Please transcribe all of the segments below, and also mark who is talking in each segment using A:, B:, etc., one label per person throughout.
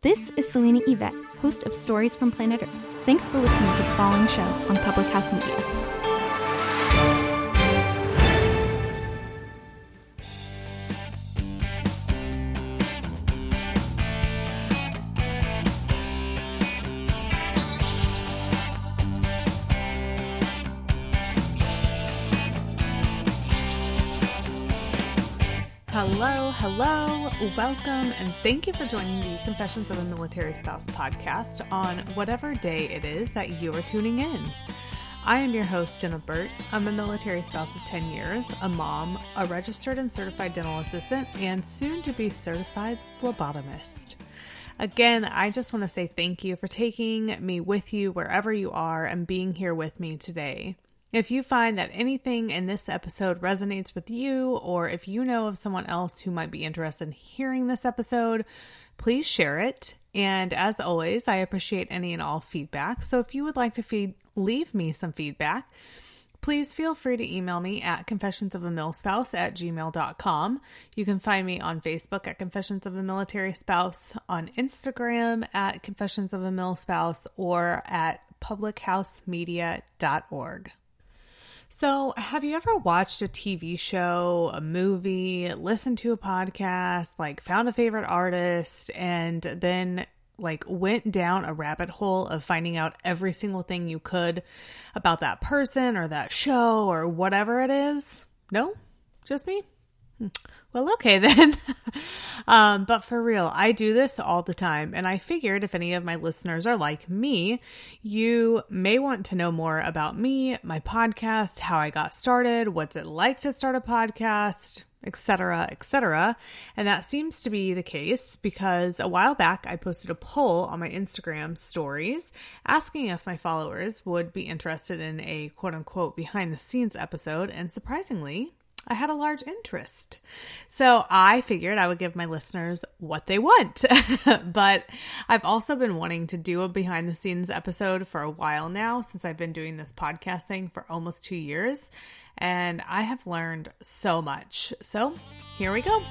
A: This is Selena Yvette, host of Stories from Planet Earth. Thanks for listening to the following show on Public House Media.
B: Hello, welcome, and thank you for joining the Confessions of a Military Spouse podcast on whatever day it is that you are tuning in. I am your host, Jenna Burt. I'm a military spouse of 10 years, a mom, a registered and certified dental assistant, and soon to be certified phlebotomist. Again, I just want to say thank you for taking me with you wherever you are and being here with me today. If you find that anything in this episode resonates with you, or if you know of someone else who might be interested in hearing this episode, please share it. And as always, I appreciate any and all feedback. So if you would like to feed, leave me some feedback, please feel free to email me at confessionsofamilspouse at gmail.com. You can find me on Facebook at Confessions of a Military Spouse, on Instagram at Confessions of a Mil Spouse, or at publichousemedia.org. So, have you ever watched a TV show, a movie, listened to a podcast, like found a favorite artist, and then like went down a rabbit hole of finding out every single thing you could about that person or that show or whatever it is? No? Just me? Well, okay then. um, but for real, I do this all the time. And I figured if any of my listeners are like me, you may want to know more about me, my podcast, how I got started, what's it like to start a podcast, etc., etc. And that seems to be the case because a while back I posted a poll on my Instagram stories asking if my followers would be interested in a quote unquote behind the scenes episode. And surprisingly, I had a large interest. So I figured I would give my listeners what they want. but I've also been wanting to do a behind the scenes episode for a while now, since I've been doing this podcast thing for almost two years. And I have learned so much. So here we go.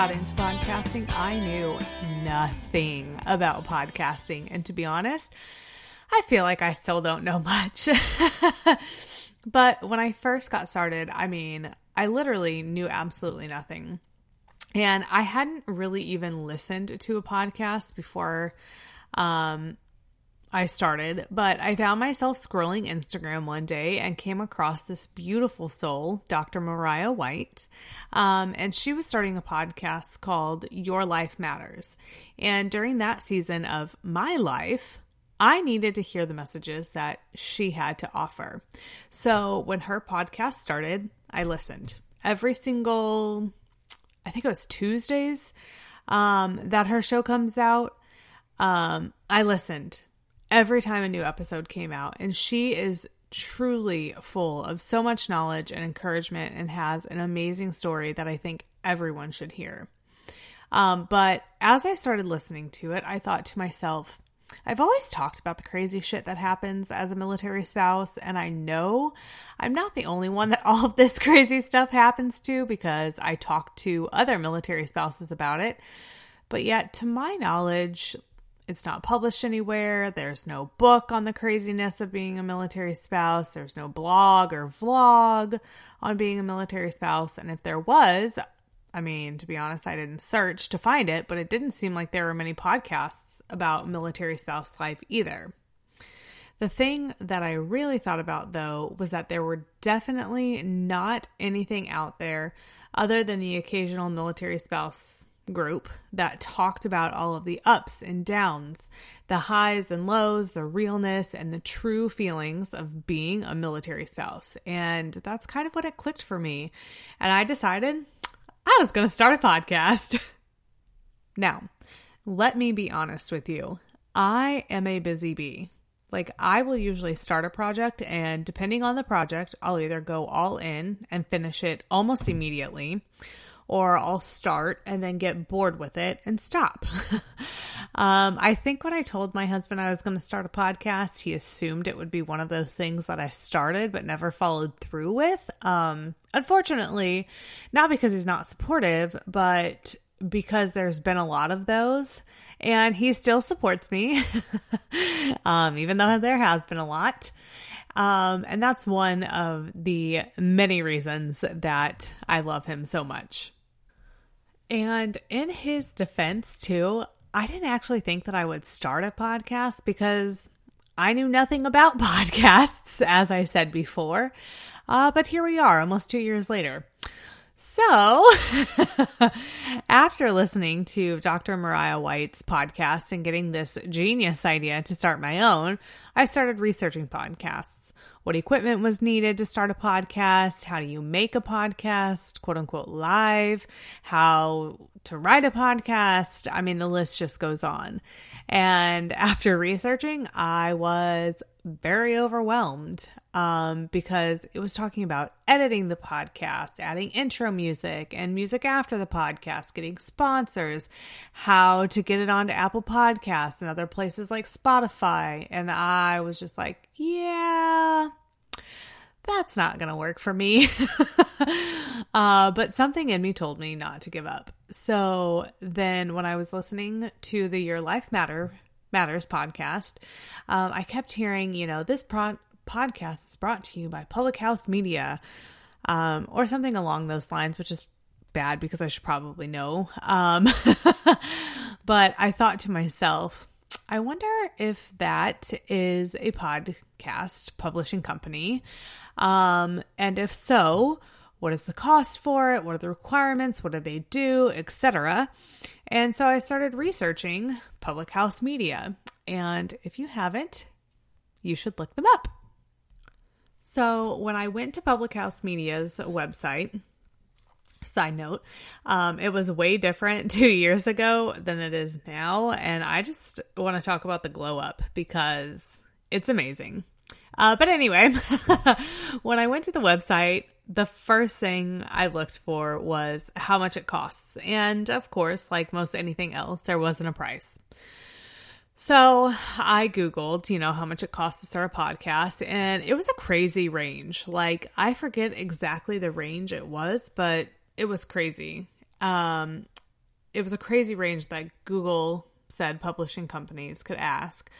B: Got into podcasting, I knew nothing about podcasting. And to be honest, I feel like I still don't know much. but when I first got started, I mean, I literally knew absolutely nothing. And I hadn't really even listened to a podcast before um, I started, but I found myself scrolling Instagram one day and came across this beautiful soul, Dr. Mariah White. Um, and she was starting a podcast called Your Life Matters. And during that season of my life, I needed to hear the messages that she had to offer. So when her podcast started, I listened every single, I think it was Tuesdays um, that her show comes out. Um, I listened every time a new episode came out. And she is truly full of so much knowledge and encouragement and has an amazing story that I think everyone should hear. Um, but as I started listening to it, I thought to myself, I've always talked about the crazy shit that happens as a military spouse, and I know I'm not the only one that all of this crazy stuff happens to because I talk to other military spouses about it. But yet, to my knowledge, it's not published anywhere. There's no book on the craziness of being a military spouse. There's no blog or vlog on being a military spouse. And if there was, I mean, to be honest, I didn't search to find it, but it didn't seem like there were many podcasts about military spouse life either. The thing that I really thought about though was that there were definitely not anything out there other than the occasional military spouse group that talked about all of the ups and downs, the highs and lows, the realness, and the true feelings of being a military spouse. And that's kind of what it clicked for me. And I decided I was going to start a podcast. now, let me be honest with you. I am a busy bee. Like, I will usually start a project, and depending on the project, I'll either go all in and finish it almost immediately or I'll start and then get bored with it and stop. um, I think when I told my husband I was going to start a podcast, he assumed it would be one of those things that I started but never followed through with. Um, unfortunately, not because he's not supportive, but because there's been a lot of those and he still supports me, um, even though there has been a lot. Um, and that's one of the many reasons that I love him so much. And in his defense, too, I didn't actually think that I would start a podcast because I knew nothing about podcasts, as I said before. Uh, but here we are, almost two years later. So, after listening to Dr. Mariah White's podcast and getting this genius idea to start my own, I started researching podcasts. What equipment was needed to start a podcast? How do you make a podcast, quote unquote, live? How to write a podcast? I mean, the list just goes on. And after researching, I was very overwhelmed um, because it was talking about editing the podcast, adding intro music and music after the podcast, getting sponsors, how to get it onto Apple Podcasts and other places like Spotify. And I was just like, yeah, that's not going to work for me. uh, but something in me told me not to give up. So then when I was listening to the Your Life Matter Matters podcast, um, I kept hearing, you know, this pro- podcast is brought to you by Public House Media um, or something along those lines, which is bad because I should probably know. Um, but I thought to myself, I wonder if that is a podcast publishing company. Um, and if so, what is the cost for it? What are the requirements? What do they do, etc. And so I started researching Public House Media. And if you haven't, you should look them up. So when I went to Public House Media's website, side note, um, it was way different two years ago than it is now. And I just want to talk about the glow up because it's amazing. Uh, but anyway, when I went to the website, the first thing I looked for was how much it costs. And of course, like most anything else, there wasn't a price. So I Googled, you know, how much it costs to start a podcast, and it was a crazy range. Like, I forget exactly the range it was, but it was crazy. Um, it was a crazy range that Google said publishing companies could ask.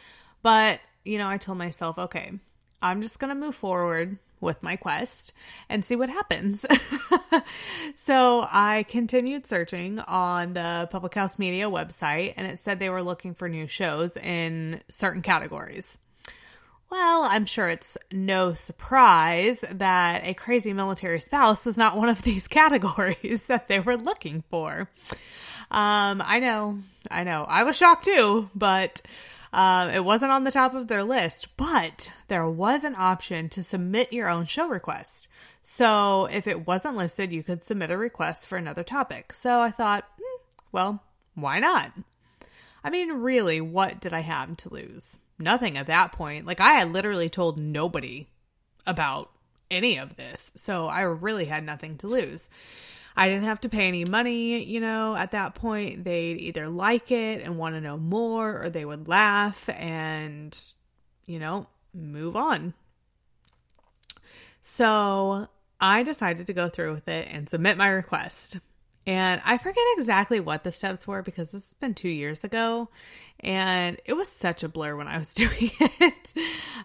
B: But, you know, I told myself, okay, I'm just going to move forward with my quest and see what happens. so I continued searching on the Public House Media website and it said they were looking for new shows in certain categories. Well, I'm sure it's no surprise that a crazy military spouse was not one of these categories that they were looking for. Um, I know, I know. I was shocked too, but um, it wasn't on the top of their list, but there was an option to submit your own show request. So if it wasn't listed, you could submit a request for another topic. So I thought, hmm, well, why not? I mean, really, what did I have to lose? Nothing at that point. Like, I had literally told nobody about any of this. So I really had nothing to lose. I didn't have to pay any money, you know, at that point. They'd either like it and want to know more, or they would laugh and, you know, move on. So I decided to go through with it and submit my request. And I forget exactly what the steps were because this has been two years ago and it was such a blur when I was doing it.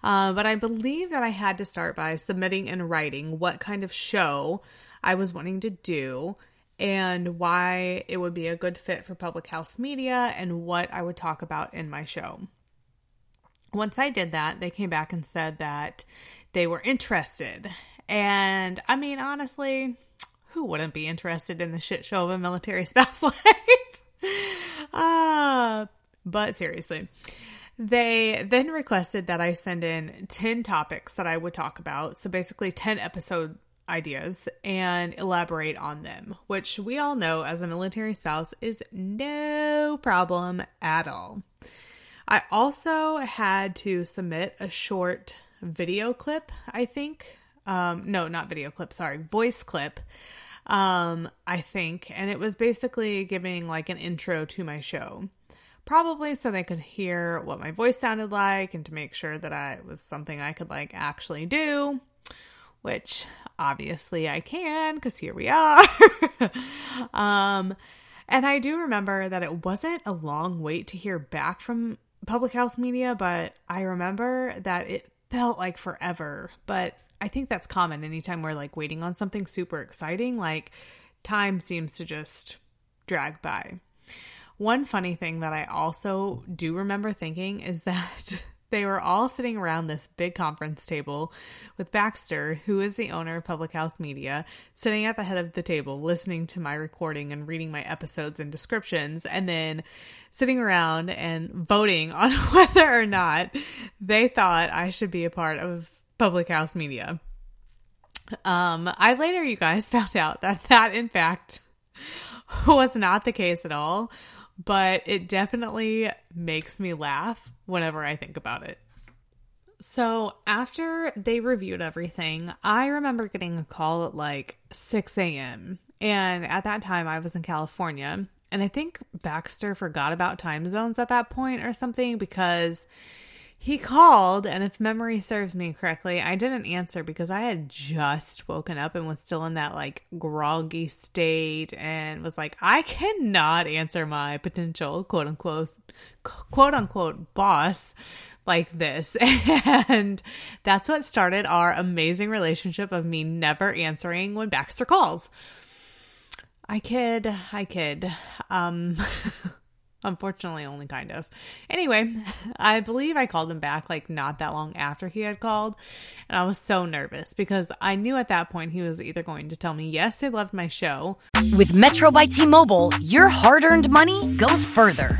B: Uh, but I believe that I had to start by submitting and writing what kind of show I was wanting to do and why it would be a good fit for public house media and what I would talk about in my show. Once I did that, they came back and said that they were interested. And I mean, honestly, who wouldn't be interested in the shit show of a military spouse life? uh, but seriously, they then requested that I send in 10 topics that I would talk about. So basically, 10 episode ideas and elaborate on them, which we all know as a military spouse is no problem at all. I also had to submit a short video clip, I think. Um, no, not video clip, sorry, voice clip um, I think. And it was basically giving like an intro to my show. Probably so they could hear what my voice sounded like and to make sure that I was something I could like actually do, which obviously I can because here we are. um, and I do remember that it wasn't a long wait to hear back from Public House Media, but I remember that it felt like forever. But I think that's common anytime we're like waiting on something super exciting, like time seems to just drag by. One funny thing that I also do remember thinking is that they were all sitting around this big conference table with Baxter, who is the owner of Public House Media, sitting at the head of the table listening to my recording and reading my episodes and descriptions, and then sitting around and voting on whether or not they thought I should be a part of Public House Media. Um, I later, you guys, found out that that, in fact, was not the case at all but it definitely makes me laugh whenever I think about it. So, after they reviewed everything, I remember getting a call at like 6 a.m. And at that time, I was in California. And I think Baxter forgot about time zones at that point or something because he called, and if memory serves me correctly, I didn't answer because I had just woken up and was still in that like groggy state and was like, I cannot answer my potential quote unquote quote unquote boss like this. And that's what started our amazing relationship of me never answering when Baxter calls. I kid, I kid. Um Unfortunately, only kind of. Anyway, I believe I called him back like not that long after he had called. And I was so nervous because I knew at that point he was either going to tell me, yes, they loved my show.
C: With Metro by T Mobile, your hard earned money goes further.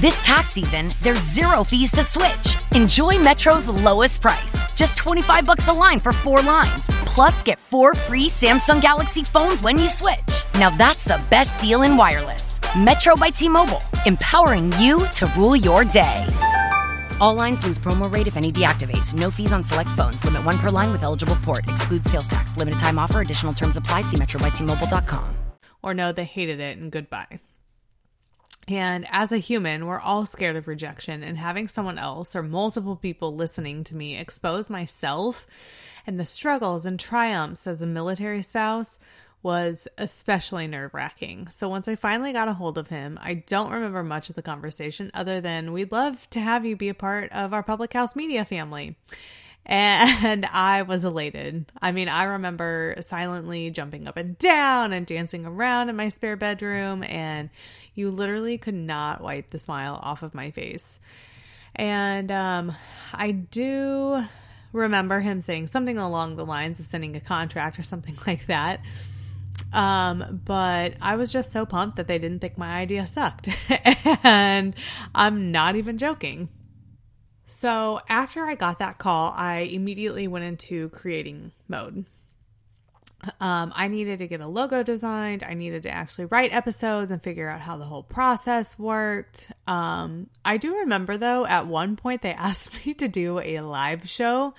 C: This tax season, there's zero fees to switch. Enjoy Metro's lowest price, just 25 bucks a line for 4 lines. Plus get 4 free Samsung Galaxy phones when you switch. Now that's the best deal in wireless. Metro by T-Mobile, empowering you to rule your day. All lines lose promo rate if any deactivates. No fees on select phones. Limit 1 per line with eligible port. Excludes sales tax. Limited time offer. Additional terms apply. See metrobytmobile.com.
B: Or no, they hated it and goodbye. And as a human, we're all scared of rejection, and having someone else or multiple people listening to me expose myself and the struggles and triumphs as a military spouse was especially nerve wracking. So once I finally got a hold of him, I don't remember much of the conversation other than we'd love to have you be a part of our public house media family. And I was elated. I mean, I remember silently jumping up and down and dancing around in my spare bedroom, and you literally could not wipe the smile off of my face. And um, I do remember him saying something along the lines of sending a contract or something like that. Um, but I was just so pumped that they didn't think my idea sucked. and I'm not even joking. So after I got that call, I immediately went into creating mode. Um, I needed to get a logo designed. I needed to actually write episodes and figure out how the whole process worked. Um, I do remember though, at one point they asked me to do a live show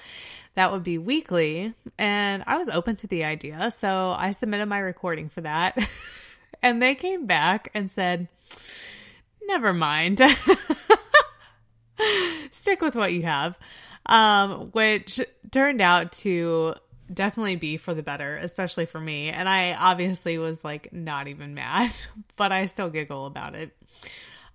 B: that would be weekly, and I was open to the idea. So I submitted my recording for that, and they came back and said, Never mind. Stick with what you have. Um, which turned out to definitely be for the better, especially for me. And I obviously was like not even mad, but I still giggle about it.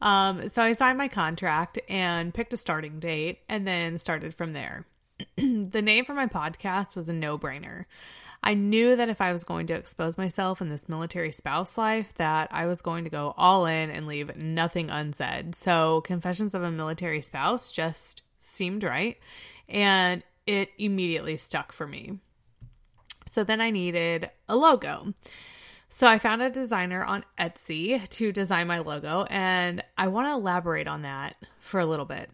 B: Um, so I signed my contract and picked a starting date and then started from there. the name for my podcast was a no brainer. I knew that if I was going to expose myself in this military spouse life, that I was going to go all in and leave nothing unsaid. So, Confessions of a Military Spouse just seemed right, and it immediately stuck for me. So then I needed a logo. So I found a designer on Etsy to design my logo, and I want to elaborate on that for a little bit.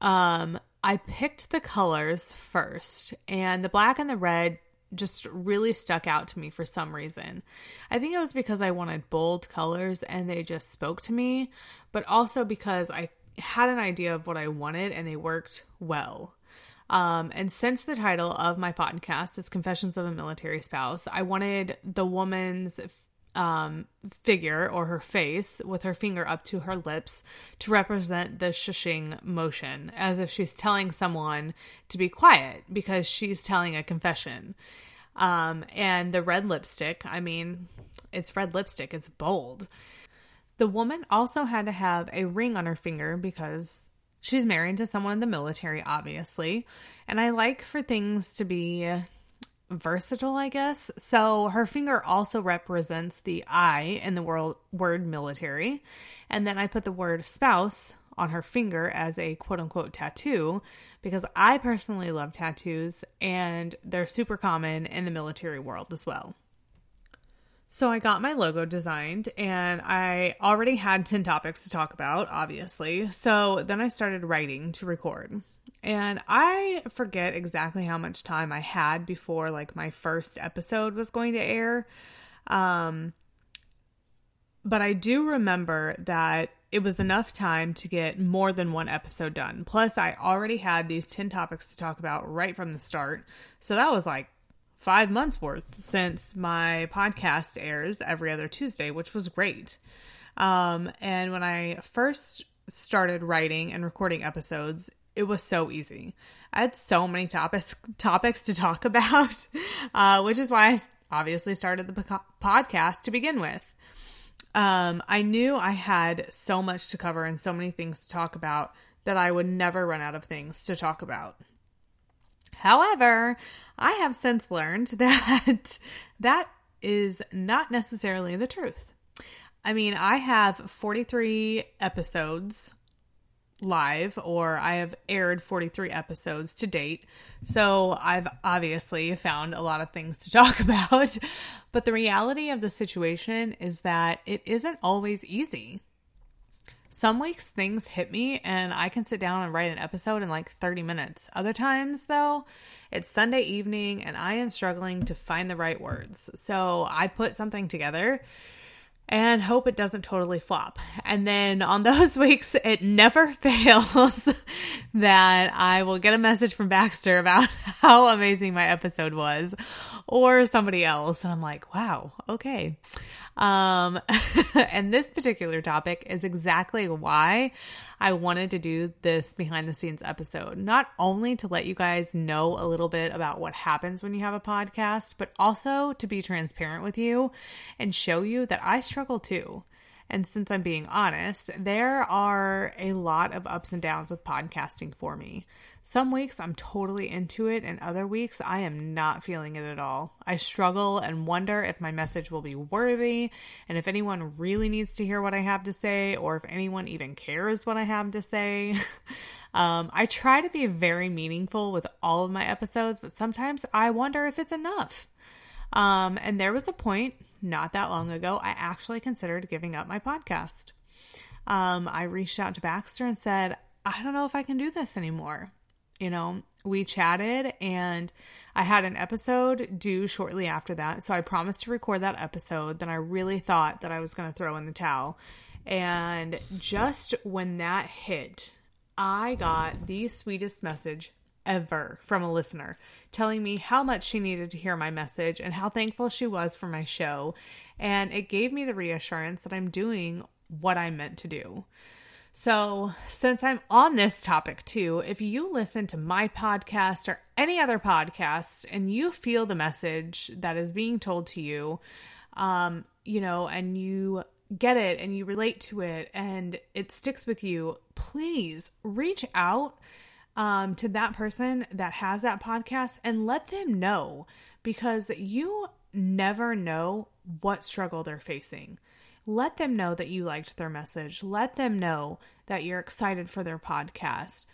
B: Um, I picked the colors first, and the black and the red just really stuck out to me for some reason. I think it was because I wanted bold colors and they just spoke to me, but also because I had an idea of what I wanted and they worked well. Um, and since the title of my podcast is Confessions of a Military Spouse, I wanted the woman's um, figure or her face with her finger up to her lips to represent the shushing motion, as if she's telling someone to be quiet because she's telling a confession. Um, and the red lipstick, I mean, it's red lipstick, it's bold. The woman also had to have a ring on her finger because she's married to someone in the military, obviously. And I like for things to be versatile, I guess. So her finger also represents the I in the world, word military. And then I put the word spouse on her finger as a quote unquote tattoo because I personally love tattoos and they're super common in the military world as well. So I got my logo designed and I already had 10 topics to talk about, obviously. So then I started writing to record. And I forget exactly how much time I had before like my first episode was going to air. Um but I do remember that it was enough time to get more than one episode done. Plus I already had these 10 topics to talk about right from the start. So that was like 5 months worth since my podcast airs every other Tuesday, which was great. Um and when I first started writing and recording episodes, it was so easy. I had so many topics topics to talk about, uh, which is why I obviously started the po- podcast to begin with. Um, I knew I had so much to cover and so many things to talk about that I would never run out of things to talk about. However, I have since learned that that is not necessarily the truth. I mean, I have 43 episodes live or I have aired 43 episodes to date. So I've obviously found a lot of things to talk about. But the reality of the situation is that it isn't always easy. Some weeks things hit me and I can sit down and write an episode in like 30 minutes. Other times, though, it's Sunday evening and I am struggling to find the right words. So I put something together and hope it doesn't totally flop. And then on those weeks, it never fails that I will get a message from Baxter about how amazing my episode was or somebody else. And I'm like, wow, okay. Um, and this particular topic is exactly why I wanted to do this behind the scenes episode. Not only to let you guys know a little bit about what happens when you have a podcast, but also to be transparent with you and show you that I struggle too. And since I'm being honest, there are a lot of ups and downs with podcasting for me. Some weeks I'm totally into it, and other weeks I am not feeling it at all. I struggle and wonder if my message will be worthy, and if anyone really needs to hear what I have to say, or if anyone even cares what I have to say. um, I try to be very meaningful with all of my episodes, but sometimes I wonder if it's enough. Um, and there was a point not that long ago, I actually considered giving up my podcast. Um, I reached out to Baxter and said, I don't know if I can do this anymore you know, we chatted and I had an episode due shortly after that. So I promised to record that episode. Then I really thought that I was going to throw in the towel. And just when that hit, I got the sweetest message ever from a listener telling me how much she needed to hear my message and how thankful she was for my show. And it gave me the reassurance that I'm doing what I meant to do. So, since I'm on this topic too, if you listen to my podcast or any other podcast and you feel the message that is being told to you, um, you know, and you get it and you relate to it and it sticks with you, please reach out um, to that person that has that podcast and let them know because you never know what struggle they're facing. Let them know that you liked their message. Let them know that you're excited for their podcast.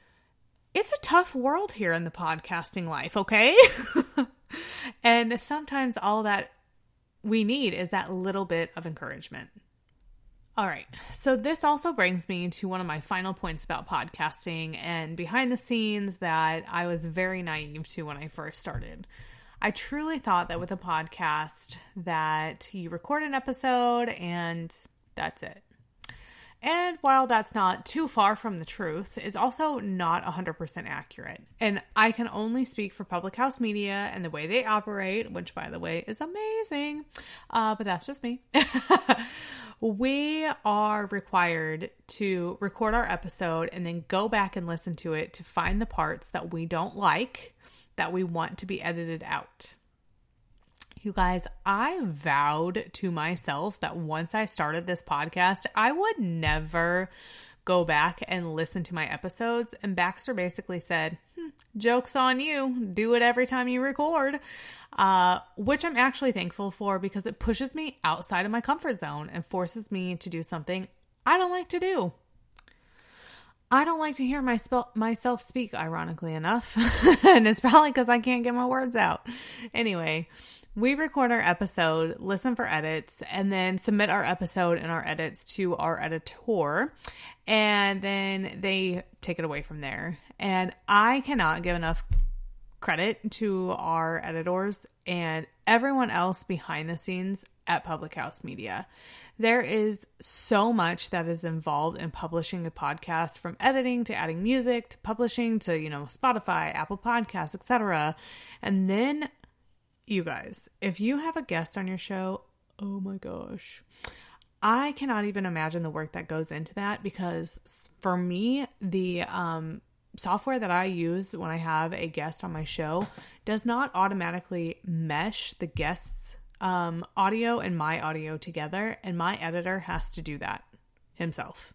B: It's a tough world here in the podcasting life, okay? and sometimes all that we need is that little bit of encouragement. All right, so this also brings me to one of my final points about podcasting and behind the scenes that I was very naive to when I first started. I truly thought that with a podcast that you record an episode and that's it. And while that's not too far from the truth, it's also not 100% accurate. And I can only speak for Public House Media and the way they operate, which, by the way, is amazing. Uh, but that's just me. we are required to record our episode and then go back and listen to it to find the parts that we don't like, that we want to be edited out. You guys, I vowed to myself that once I started this podcast, I would never go back and listen to my episodes. And Baxter basically said, hm, Joke's on you. Do it every time you record. Uh, which I'm actually thankful for because it pushes me outside of my comfort zone and forces me to do something I don't like to do. I don't like to hear my myself speak, ironically enough. and it's probably because I can't get my words out. Anyway, we record our episode, listen for edits, and then submit our episode and our edits to our editor. And then they take it away from there. And I cannot give enough credit to our editors and everyone else behind the scenes at Public House Media. There is so much that is involved in publishing a podcast from editing to adding music to publishing to, you know, Spotify, Apple Podcasts, etc. And then you guys, if you have a guest on your show, oh my gosh. I cannot even imagine the work that goes into that because for me, the um, software that I use when I have a guest on my show does not automatically mesh the guest's um, audio and my audio together, and my editor has to do that himself.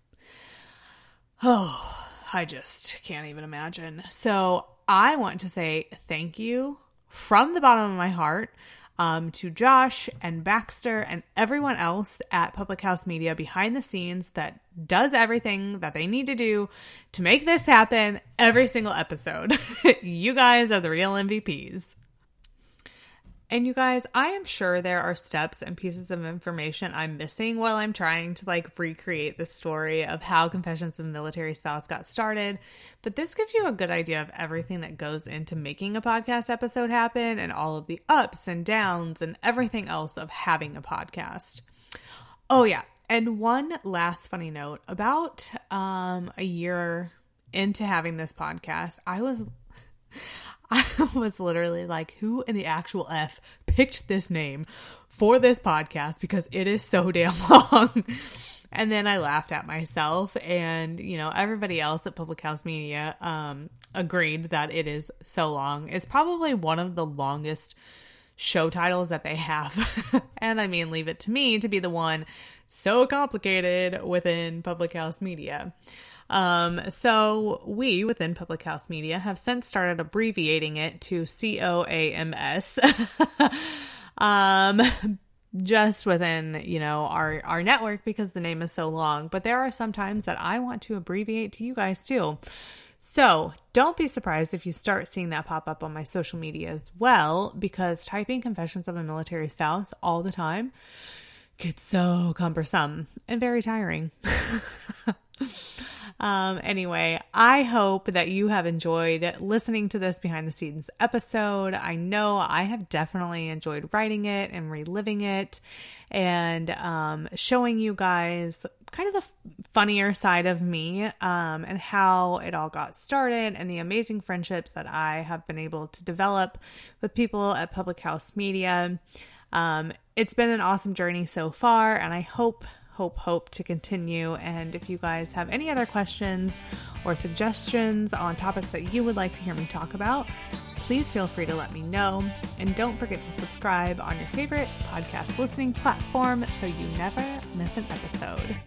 B: Oh, I just can't even imagine. So I want to say thank you from the bottom of my heart um, to Josh and Baxter and everyone else at Public House Media behind the scenes that does everything that they need to do to make this happen every single episode. you guys are the real MVPs. And you guys, I am sure there are steps and pieces of information I'm missing while I'm trying to like recreate the story of how Confessions of a Military Spouse got started. But this gives you a good idea of everything that goes into making a podcast episode happen and all of the ups and downs and everything else of having a podcast. Oh, yeah. And one last funny note about um, a year into having this podcast, I was. I was literally like, who in the actual F picked this name for this podcast because it is so damn long. and then I laughed at myself and, you know, everybody else at Public House Media um, agreed that it is so long. It's probably one of the longest show titles that they have. and I mean, leave it to me to be the one so complicated within Public House Media. Um, so we within Public House Media have since started abbreviating it to COAMS. um, just within you know our our network because the name is so long but there are some times that i want to abbreviate to you guys too so don't be surprised if you start seeing that pop up on my social media as well because typing confessions of a military spouse all the time gets so cumbersome and very tiring Um, anyway, I hope that you have enjoyed listening to this behind the scenes episode. I know I have definitely enjoyed writing it and reliving it and um, showing you guys kind of the funnier side of me um, and how it all got started and the amazing friendships that I have been able to develop with people at Public House Media. Um, it's been an awesome journey so far, and I hope hope, hope to continue. And if you guys have any other questions or suggestions on topics that you would like to hear me talk about, please feel free to let me know. And don't forget to subscribe on your favorite podcast listening platform so you never miss an episode.